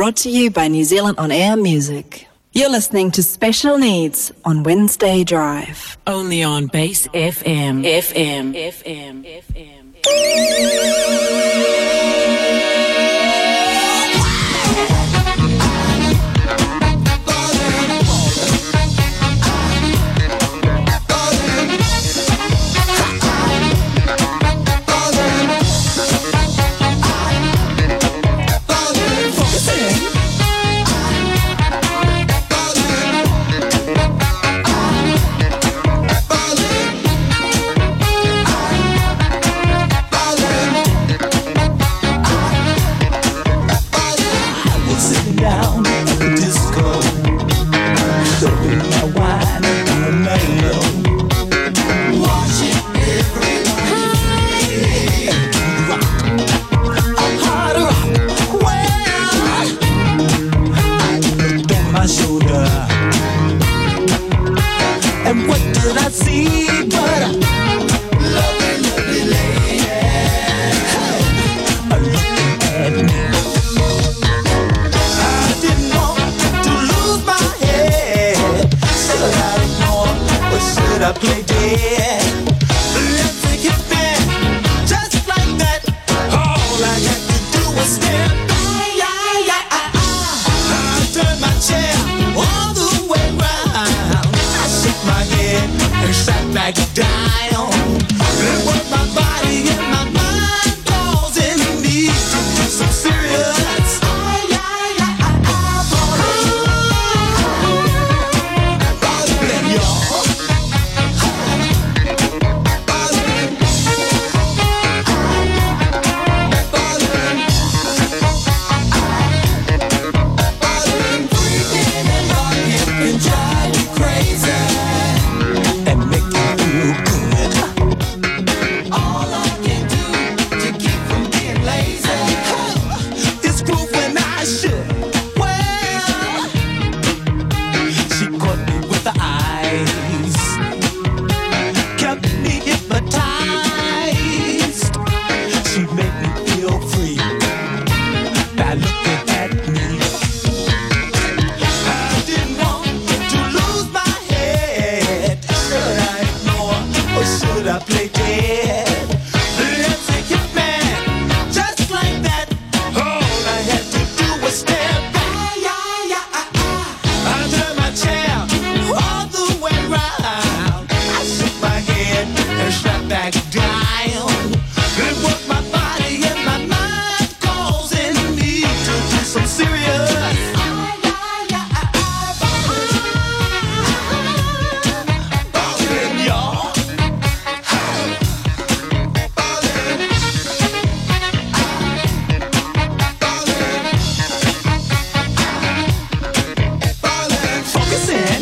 brought to you by New Zealand On Air Music. You're listening to Special Needs on Wednesday Drive. Only on Base FM. FM. FM. FM.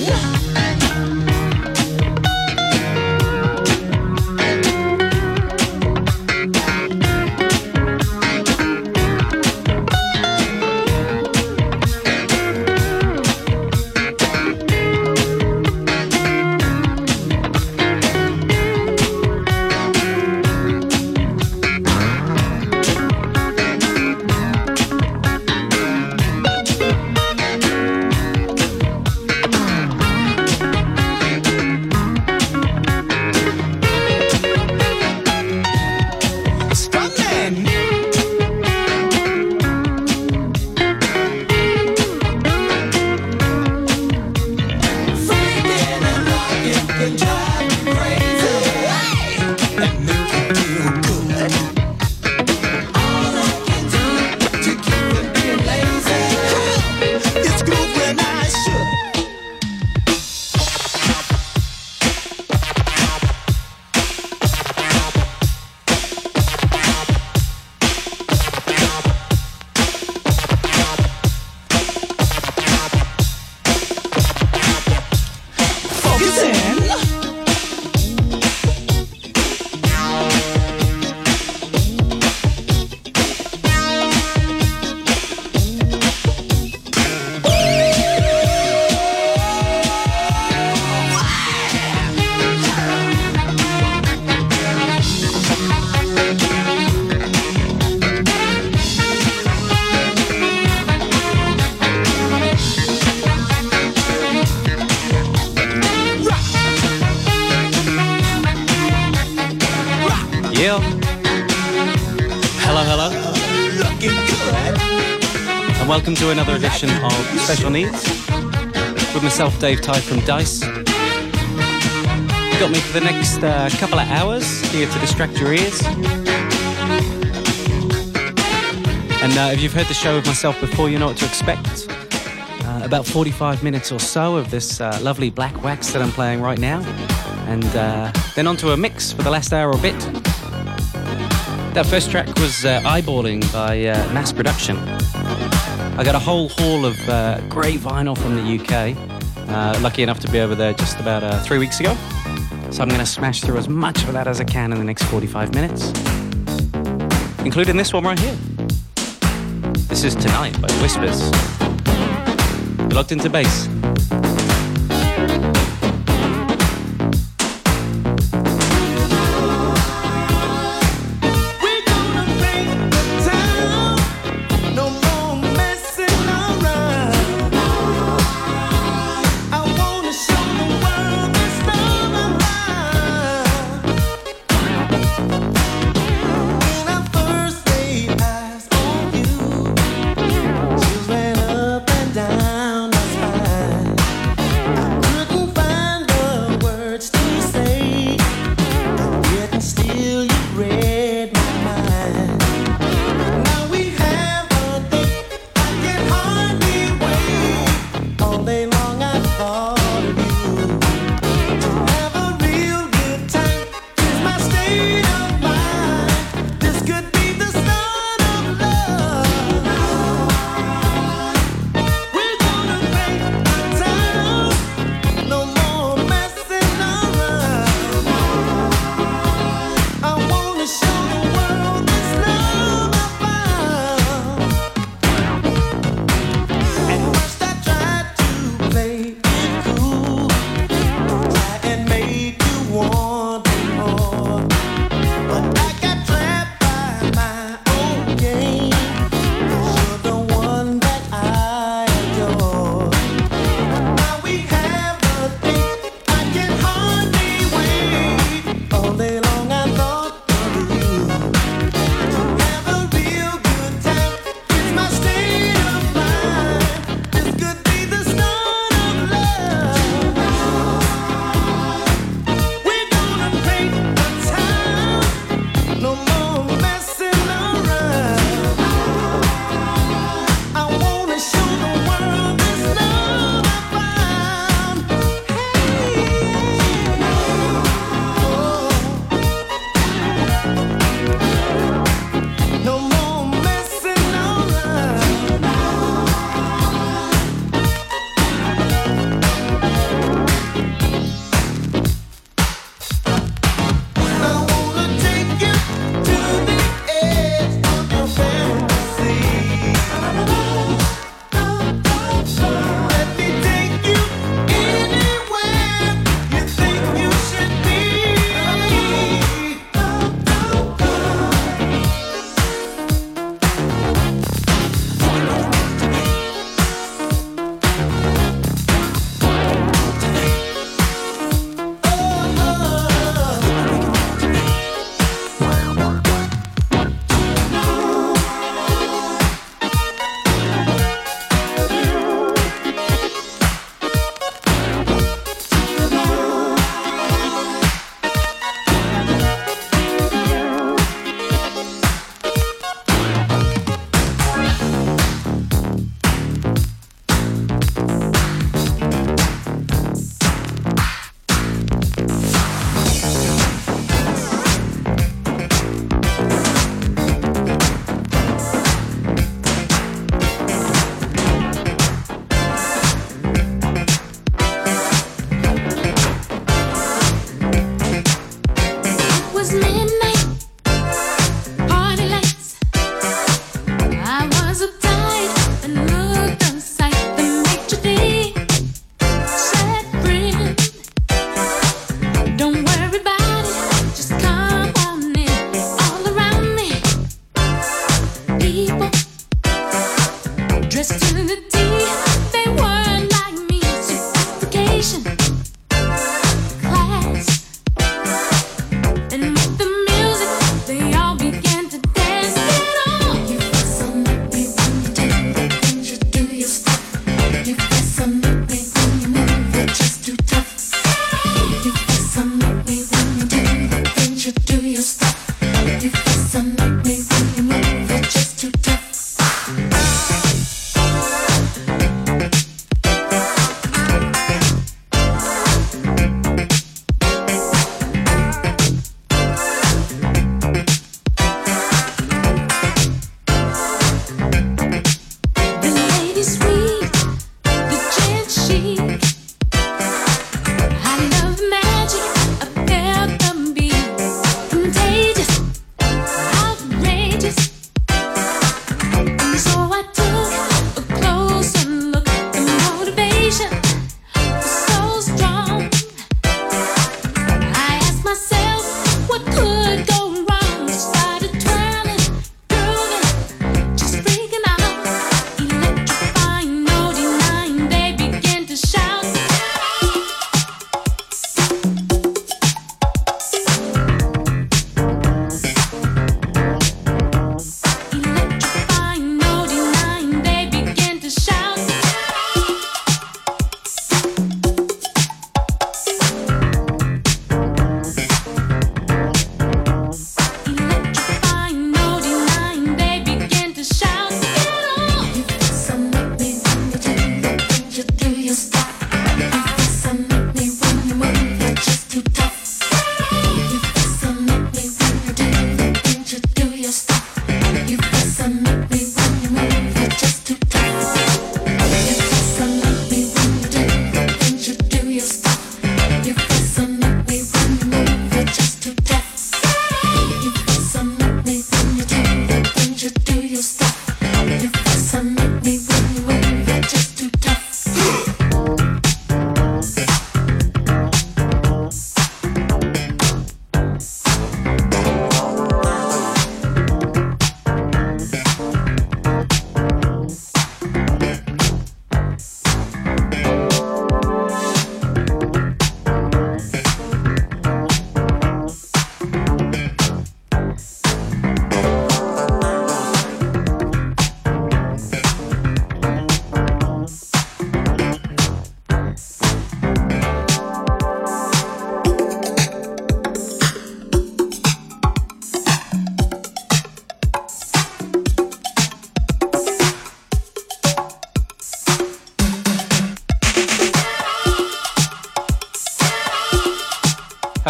Yeah. Special Needs with myself, Dave Tye from Dice. You've got me for the next uh, couple of hours here to distract your ears. And uh, if you've heard the show with myself before, you know what to expect. Uh, about 45 minutes or so of this uh, lovely black wax that I'm playing right now. And uh, then onto a mix for the last hour or bit. That first track was uh, Eyeballing by Mass Production. I got a whole haul of uh, great vinyl from the UK. Uh, lucky enough to be over there just about uh, three weeks ago. So I'm going to smash through as much of that as I can in the next 45 minutes, including this one right here. This is Tonight by Whispers. Locked into bass.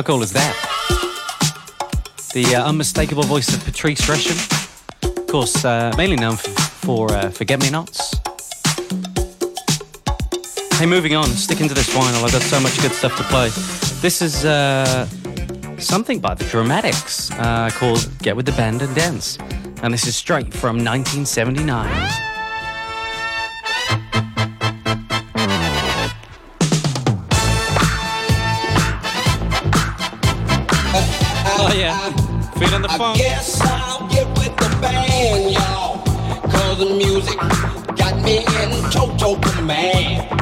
cool is that? The uh, unmistakable voice of Patrice Rushen, of course, uh, mainly known for, for uh, Forget Me Nots. Hey, moving on, sticking to this vinyl, I've got so much good stuff to play. This is uh, something by the Dramatics uh, called Get With the Band and Dance, and this is straight from 1979. Oh yeah. Feeling the funk. I guess I'll get with the band, y'all. Cause the music got me in total command.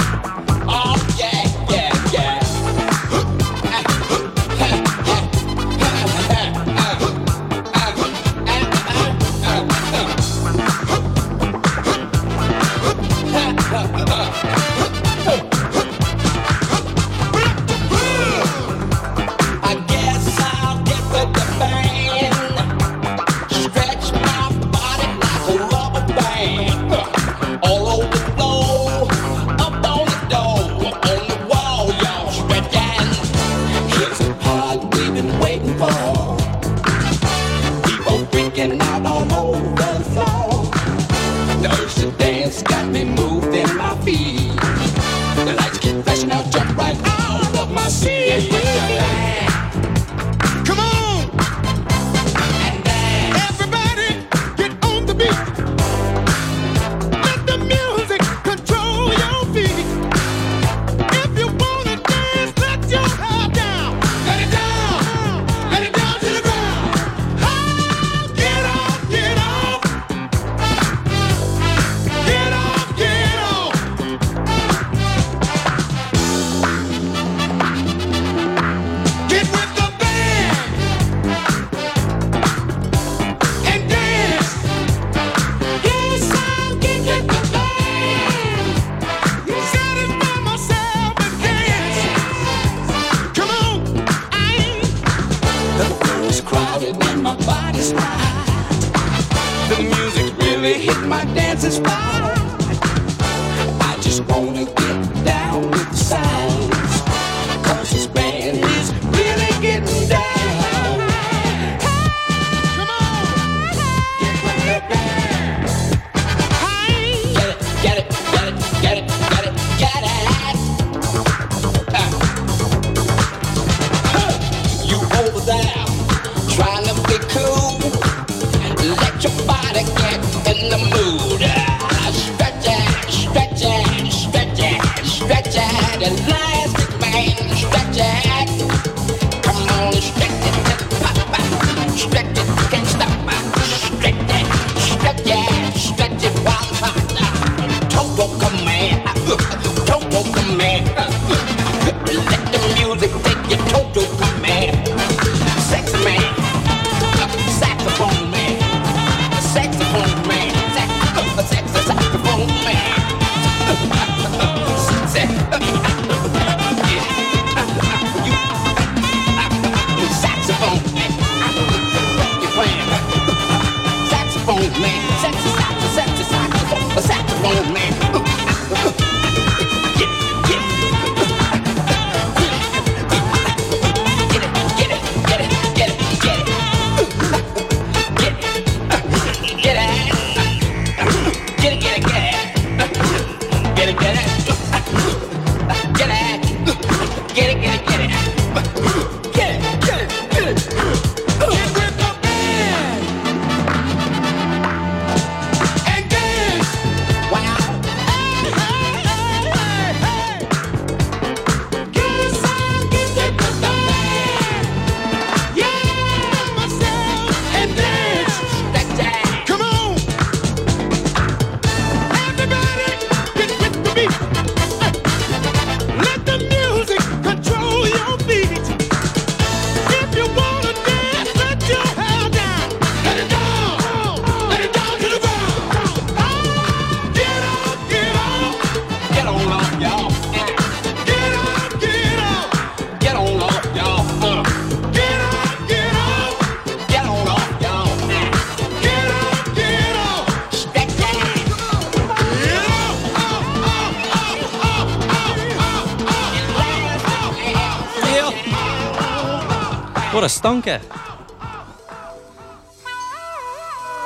A stonker!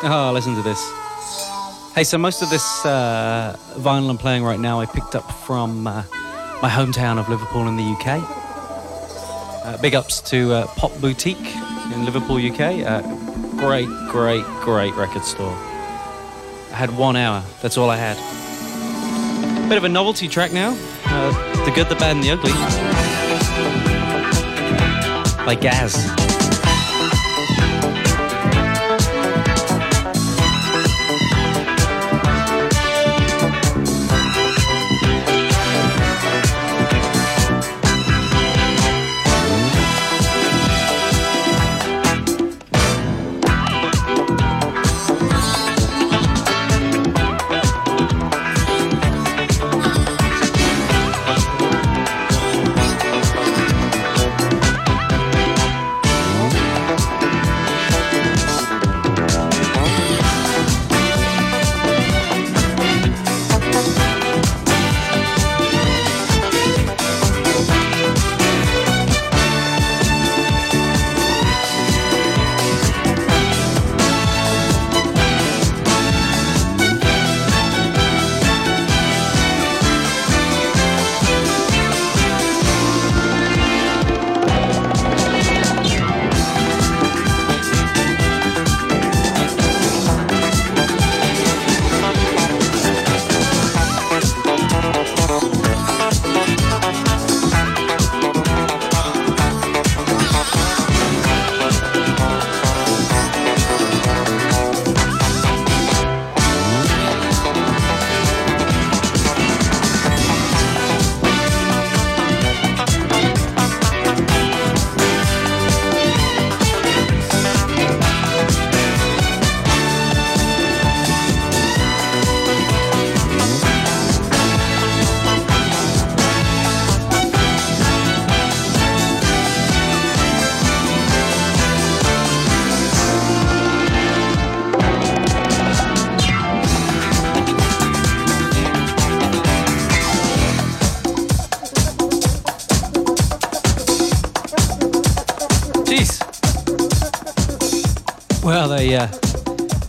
Oh, listen to this. Hey, so most of this uh, vinyl I'm playing right now I picked up from uh, my hometown of Liverpool in the UK. Uh, big ups to uh, Pop Boutique in Liverpool, UK. Uh, great, great, great record store. I had one hour, that's all I had. Bit of a novelty track now uh, The Good, the Bad, and the Ugly by Gaz.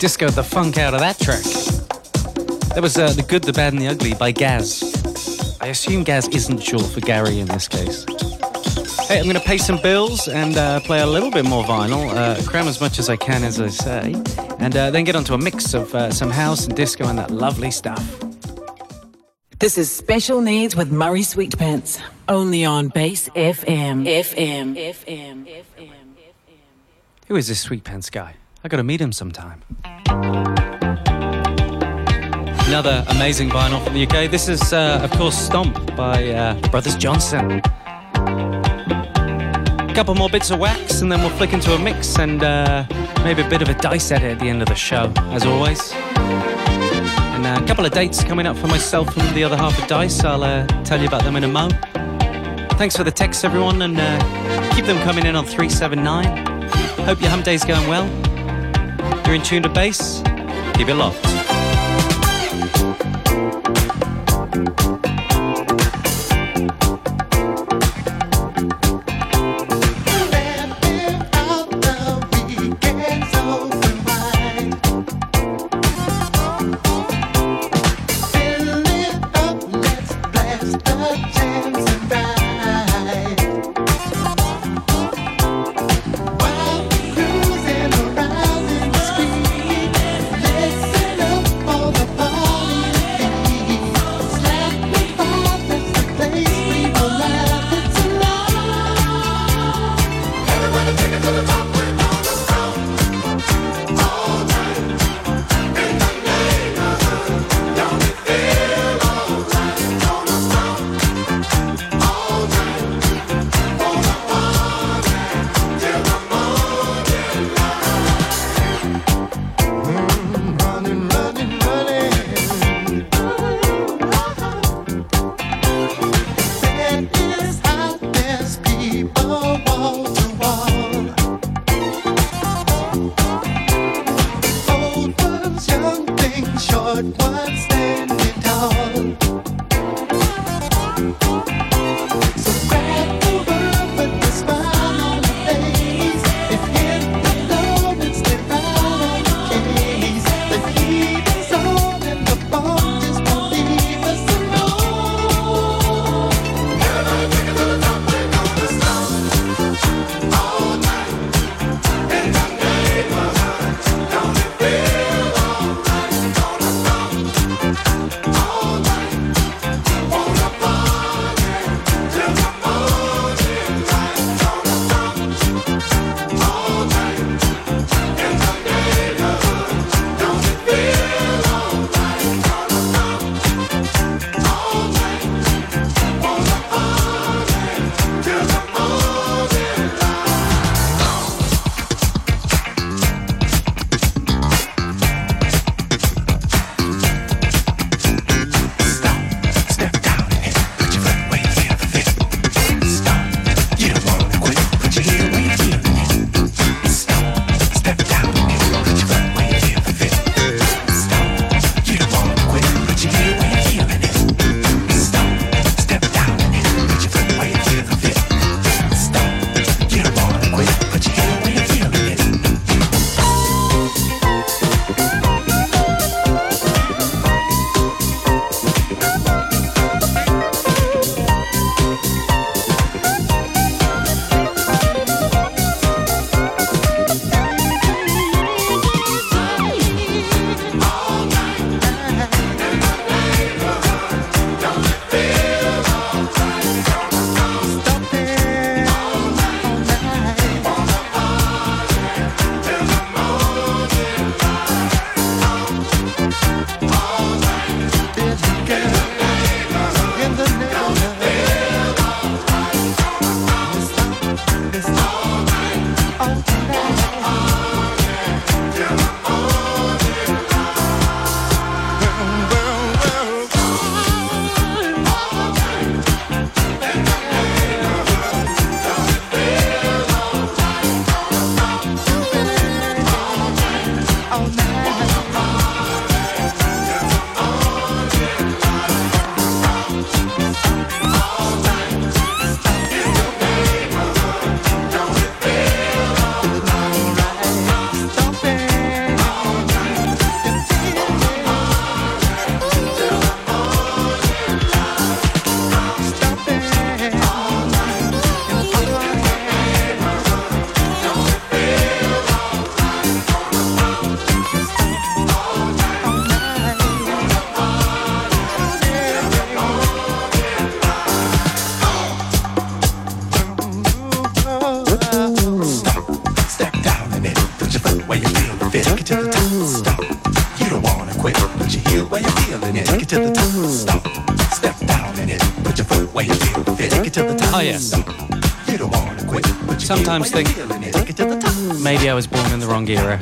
Discoed the funk out of that track. That was uh, The Good, the Bad, and the Ugly by Gaz. I assume Gaz isn't short for Gary in this case. Hey, I'm going to pay some bills and uh, play a little bit more vinyl, uh, cram as much as I can, as I say, and uh, then get onto a mix of uh, some house and disco and that lovely stuff. This is Special Needs with Murray Sweetpants. Only on Base FM. FM. FM. FM. Who is this Sweetpants guy? I got to meet him sometime. Another amazing vinyl from the UK. This is, uh, of course, Stomp by uh, Brothers Johnson. A couple more bits of wax, and then we'll flick into a mix and uh, maybe a bit of a dice edit at the end of the show, as always. And uh, a couple of dates coming up for myself and the other half of Dice. I'll uh, tell you about them in a mo. Thanks for the texts, everyone, and uh, keep them coming in on 379. Hope your hump day's going well. You're in tune to bass. Keep it locked. short one standing tall. Stop, step down in it. Put your foot where you feel. Take it to the top. Oh yes. You don't wanna quit. Sometimes think. Take it to the top. Maybe I was born in the wrong era.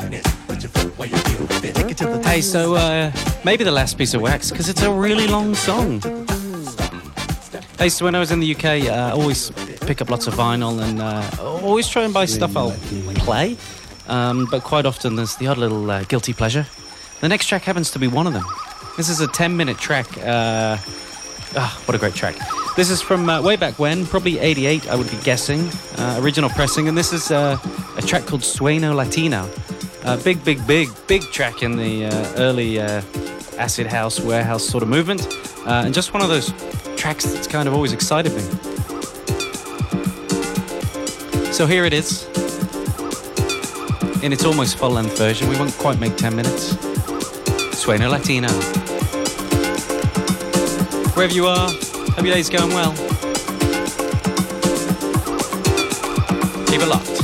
Hey, so uh, maybe the last piece of wax because it's a really long song. Hey, so when I was in the UK, uh, I always pick up lots of vinyl and uh, always try and buy stuff I'll play. Um, but quite often there's the odd little uh, guilty pleasure. The next track happens to be one of them. This is a 10 minute track. Uh, ah, what a great track. This is from uh, way back when, probably 88, I would be guessing, uh, original pressing. And this is uh, a track called Sueno Latino. A big, big, big, big track in the uh, early uh, acid house, warehouse sort of movement. Uh, and just one of those tracks that's kind of always excited me. So here it is. In its almost full length version, we won't quite make 10 minutes. Sueno Latino. Wherever you are, hope your day's going well. Keep it locked.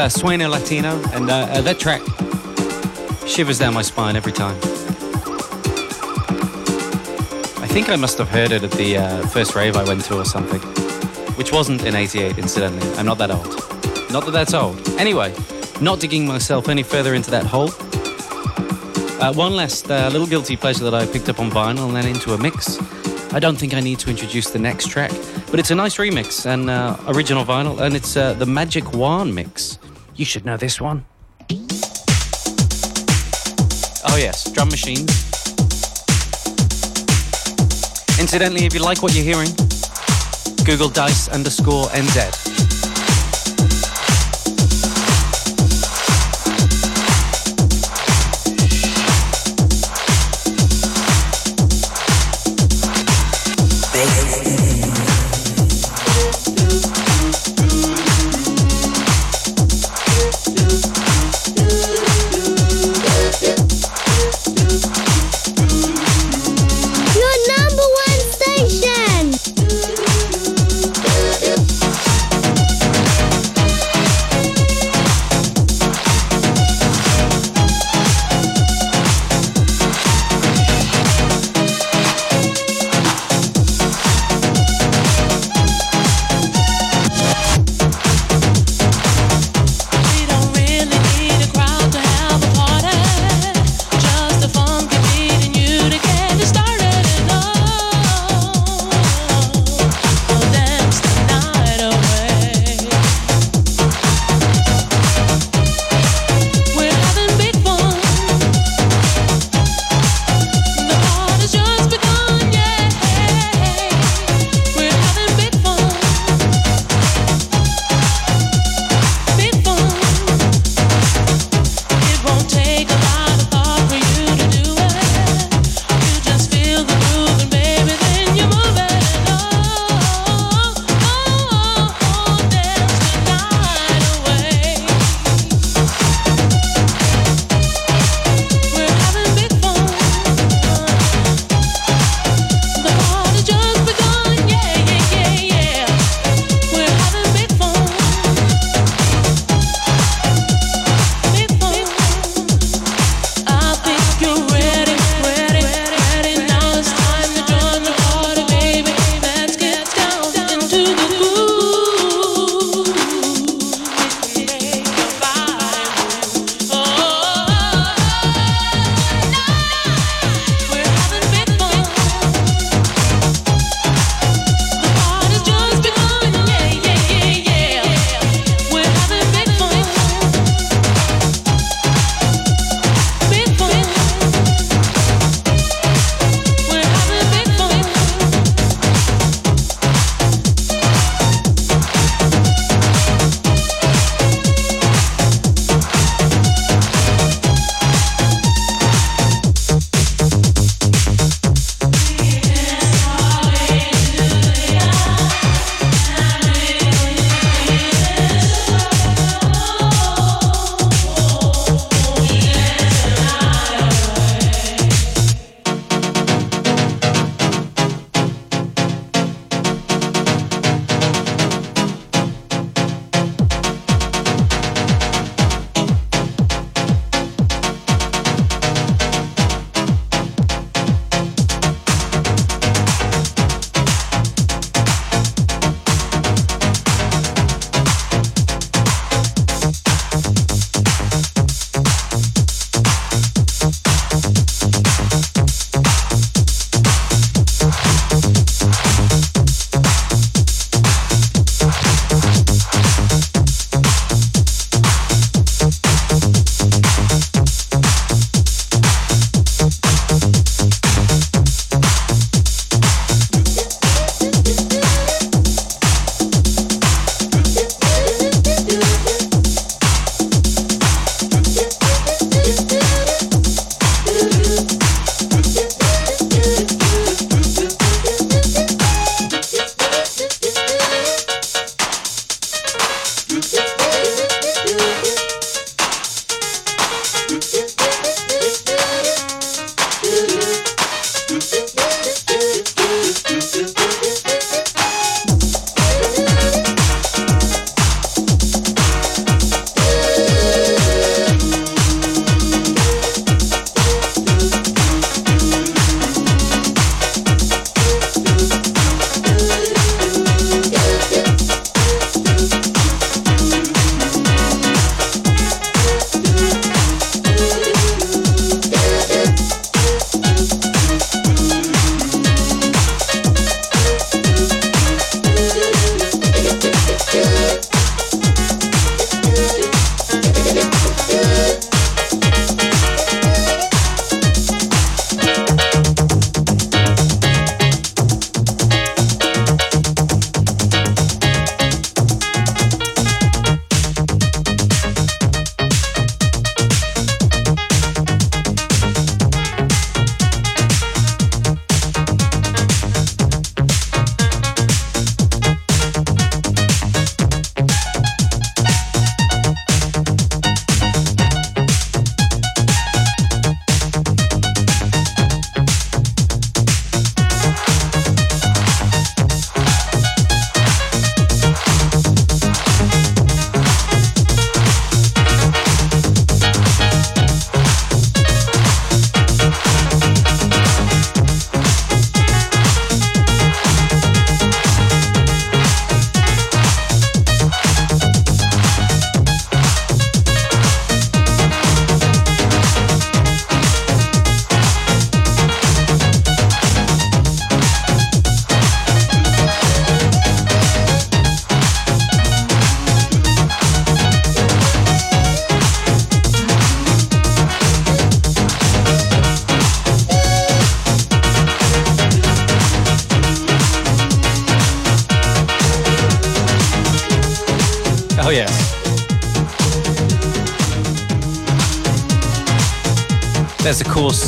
Uh, Sueno Latino, and uh, uh, that track shivers down my spine every time. I think I must have heard it at the uh, first rave I went to or something, which wasn't in 88, incidentally. I'm not that old. Not that that's old. Anyway, not digging myself any further into that hole. Uh, one last uh, little guilty pleasure that I picked up on vinyl and then into a mix. I don't think I need to introduce the next track, but it's a nice remix and uh, original vinyl, and it's uh, the Magic Wand mix. You should know this one. Oh, yes, drum machines. Incidentally, if you like what you're hearing, Google dice underscore NZ.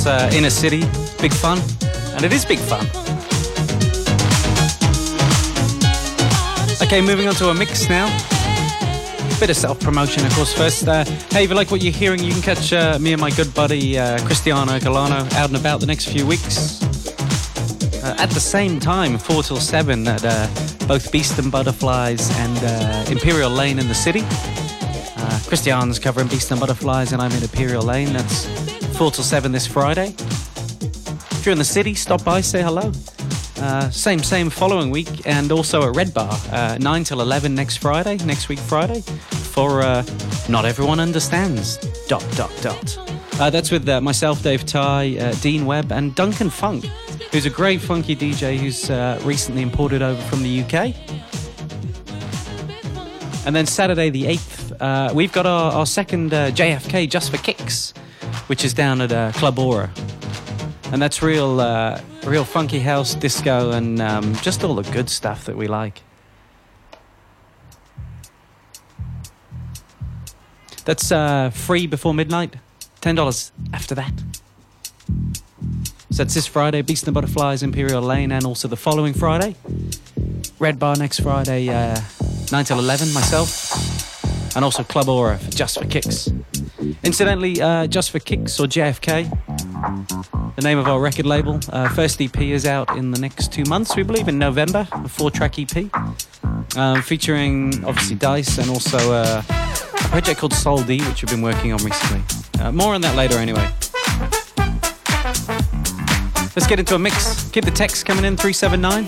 Uh, Inner City, big fun. And it is big fun. Okay, moving on to a mix now. Bit of self promotion, of course, first. Uh, hey, if you like what you're hearing, you can catch uh, me and my good buddy uh, Cristiano Galano out and about the next few weeks. Uh, at the same time, 4 till 7 at uh, both Beast and Butterflies and Imperial Lane in the city. Christian's covering Beast and Butterflies, and I'm in Imperial Lane. That's 4 till 7 this Friday. If you're in the city, stop by, say hello. Uh, same, same following week, and also at Red Bar, uh, 9 till 11 next Friday, next week Friday, for uh, Not Everyone Understands. Dot, dot, dot. Uh, that's with uh, myself, Dave Ty, uh, Dean Webb, and Duncan Funk, who's a great funky DJ who's recently imported over from the UK. And then Saturday the 8th, uh, we've got our, our second JFK Just for Kicks, which is down at uh, Club Aura. And that's real, uh, real funky house, disco, and um, just all the good stuff that we like. That's uh, free before midnight, $10 after that. So that's this Friday, Beast and Butterflies, Imperial Lane, and also the following Friday. Red Bar next Friday, uh, 9 till 11, myself. And also Club Aura for Just for Kicks. Incidentally, uh, Just for Kicks or JFK, the name of our record label. Uh, first EP is out in the next two months, we believe, in November, a four track EP. Um, featuring obviously Dice and also uh, a project called Soul D, which we've been working on recently. Uh, more on that later, anyway. Let's get into a mix. Keep the text coming in 379.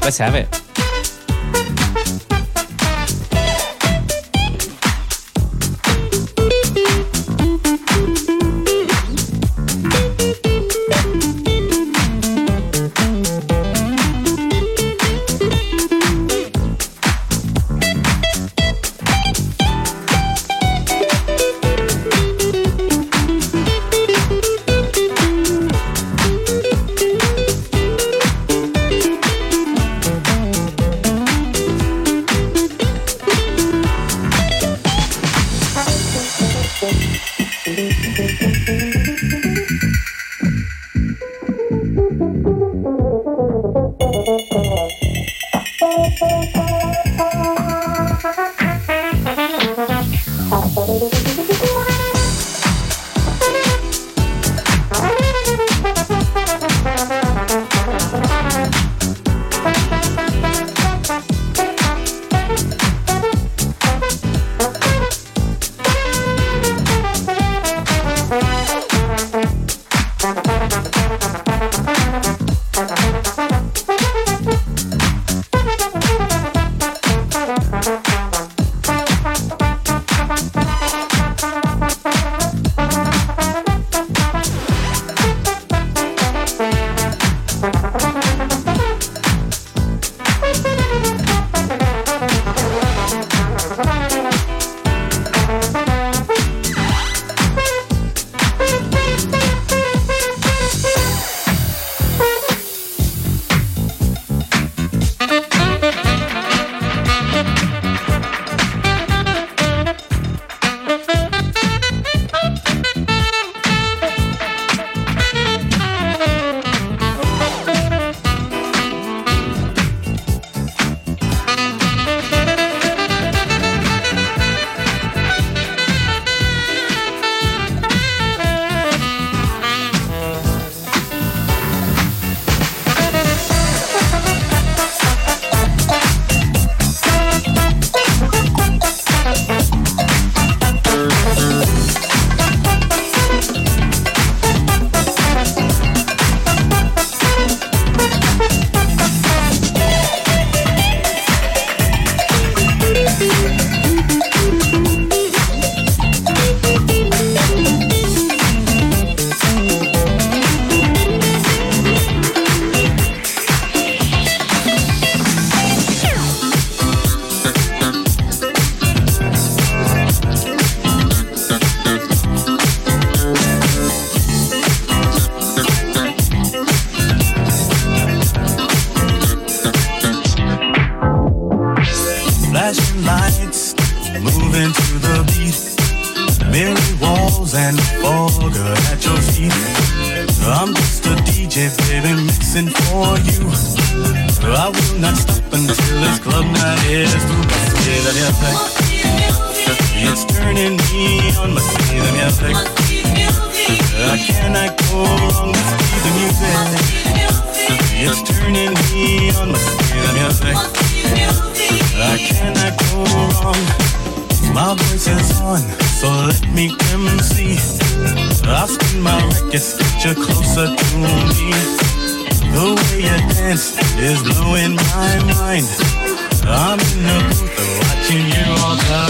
Let's have it.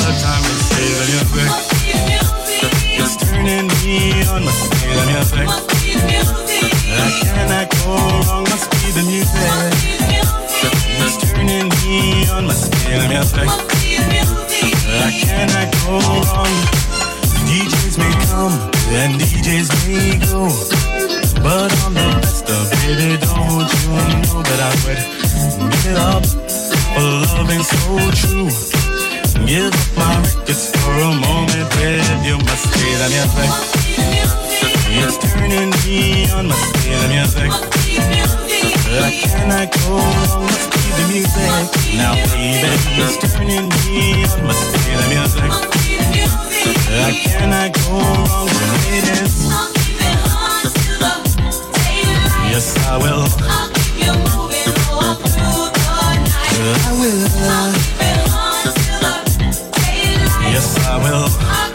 The time. Let's say the music. It's turning me on, must be the music. I cannot go wrong, must be the music. It's turning me on, must be the music. I cannot go wrong. DJs may come and DJs may go, but I'm the best of baby. Don't you know that I would give it up for loving so true? Give up my records for a moment with you. Must be the music. It's turning me on. Must be the music. I cannot go wrong. Must be the music. Now, baby, it's turning me on. Must be the music. I cannot go wrong when it is. Yes, I will. I will. Yes, I will.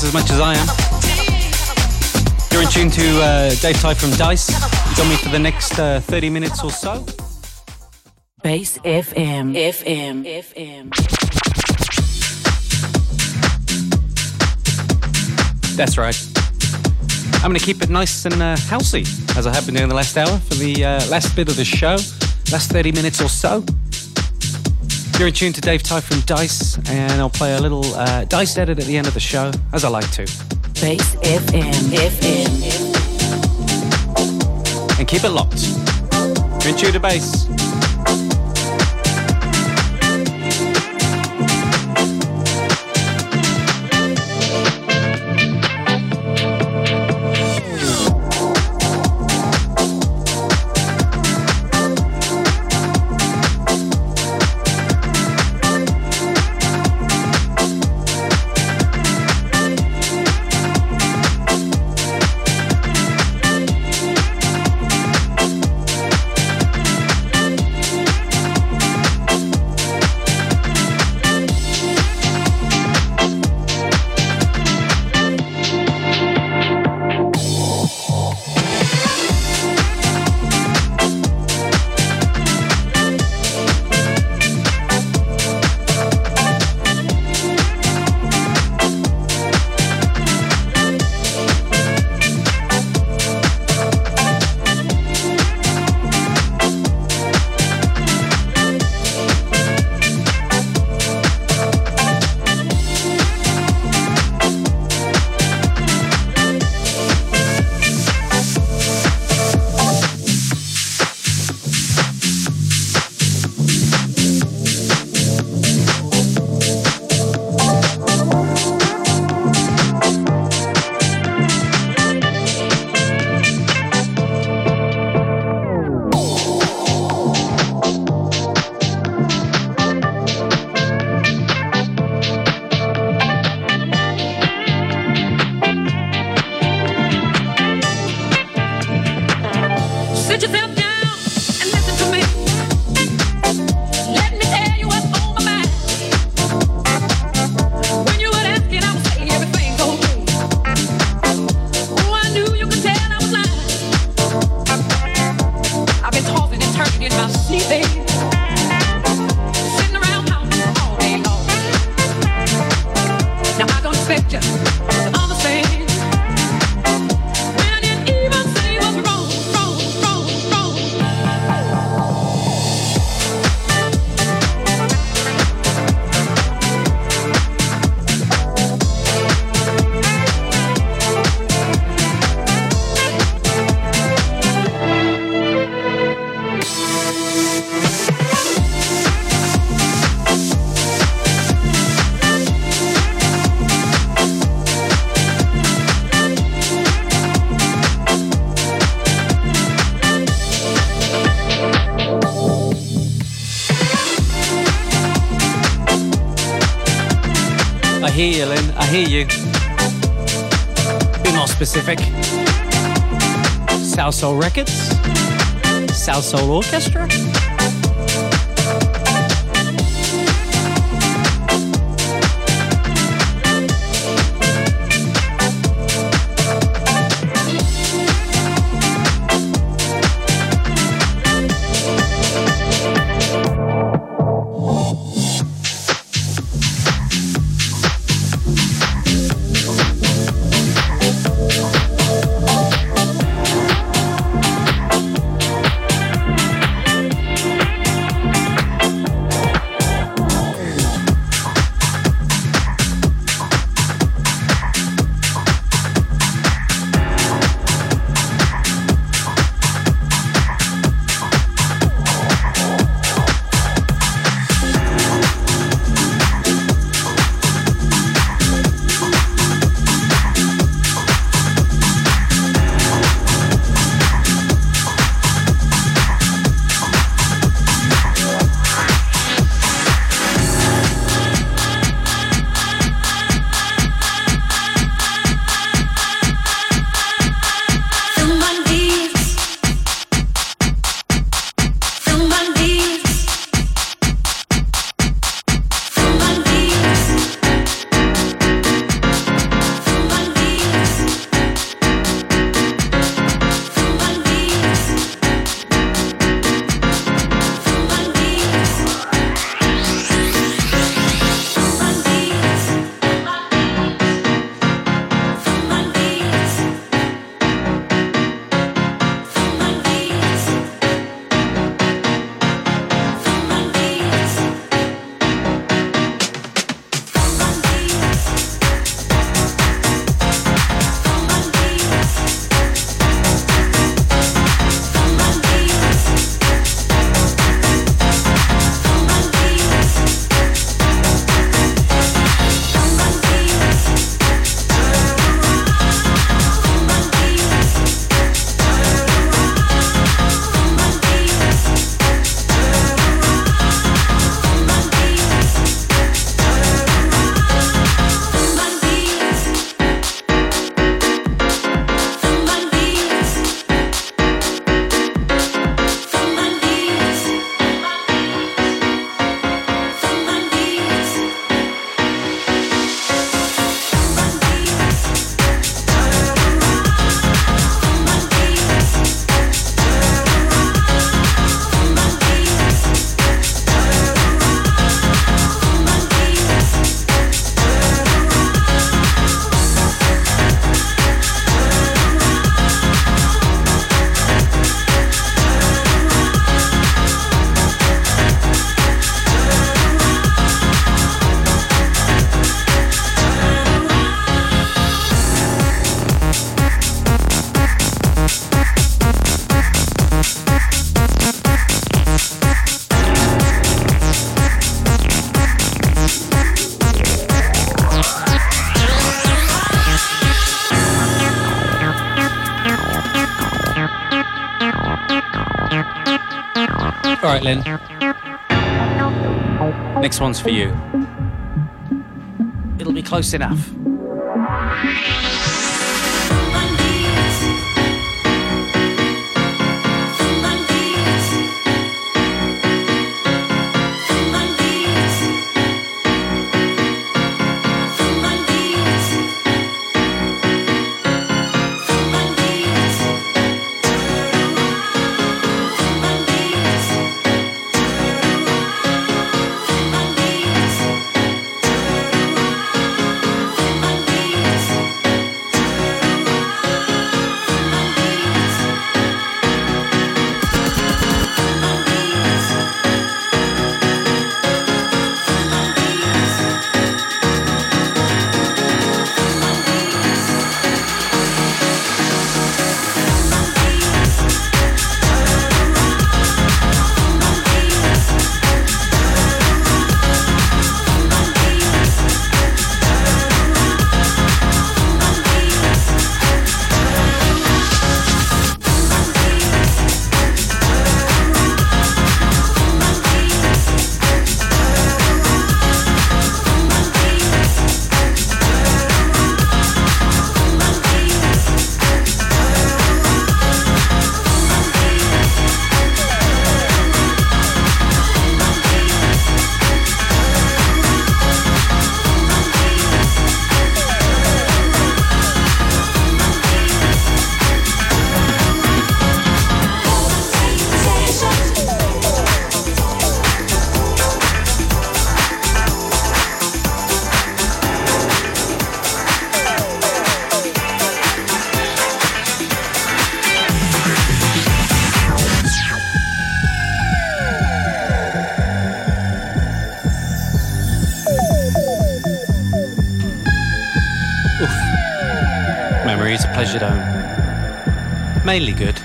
This as much as I am. You're in tune to uh, Dave Ty from Dice. You got me for the next uh, 30 minutes or so. Bass FM, FM, FM. That's right. I'm going to keep it nice and uh, housey, as I have been doing the last hour for the uh, last bit of the show, last 30 minutes or so. You're in tune to Dave Ty from Dice, and I'll play a little uh, Dice edit at the end of the show, as I like to. Bass FM, FM. And keep it locked. You're in tune to Bass. Hear you. Be more specific. South Soul Records? South Soul Orchestra? One's for you. It'll be close enough. Mainly good.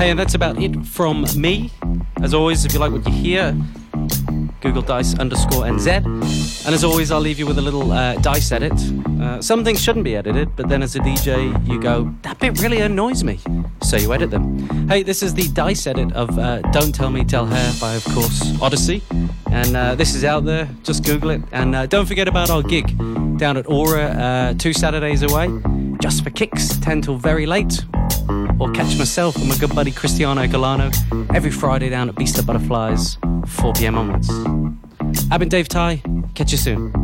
Hey, and that's about it from me. As always, if you like what you hear, Google Dice underscore NZ. And as always, I'll leave you with a little uh, dice edit. Uh, some things shouldn't be edited, but then as a DJ, you go, that bit really annoys me. So you edit them. Hey, this is the dice edit of uh, Don't Tell Me, Tell Her by, of course, Odyssey. And uh, this is out there. Just Google it. And uh, don't forget about our gig down at Aura, uh, two Saturdays away. Just for kicks, 10 till very late or catch myself and my good buddy Cristiano Galano every Friday down at Beast of Butterflies, 4 pm onwards. I've been Dave Ty. Catch you soon.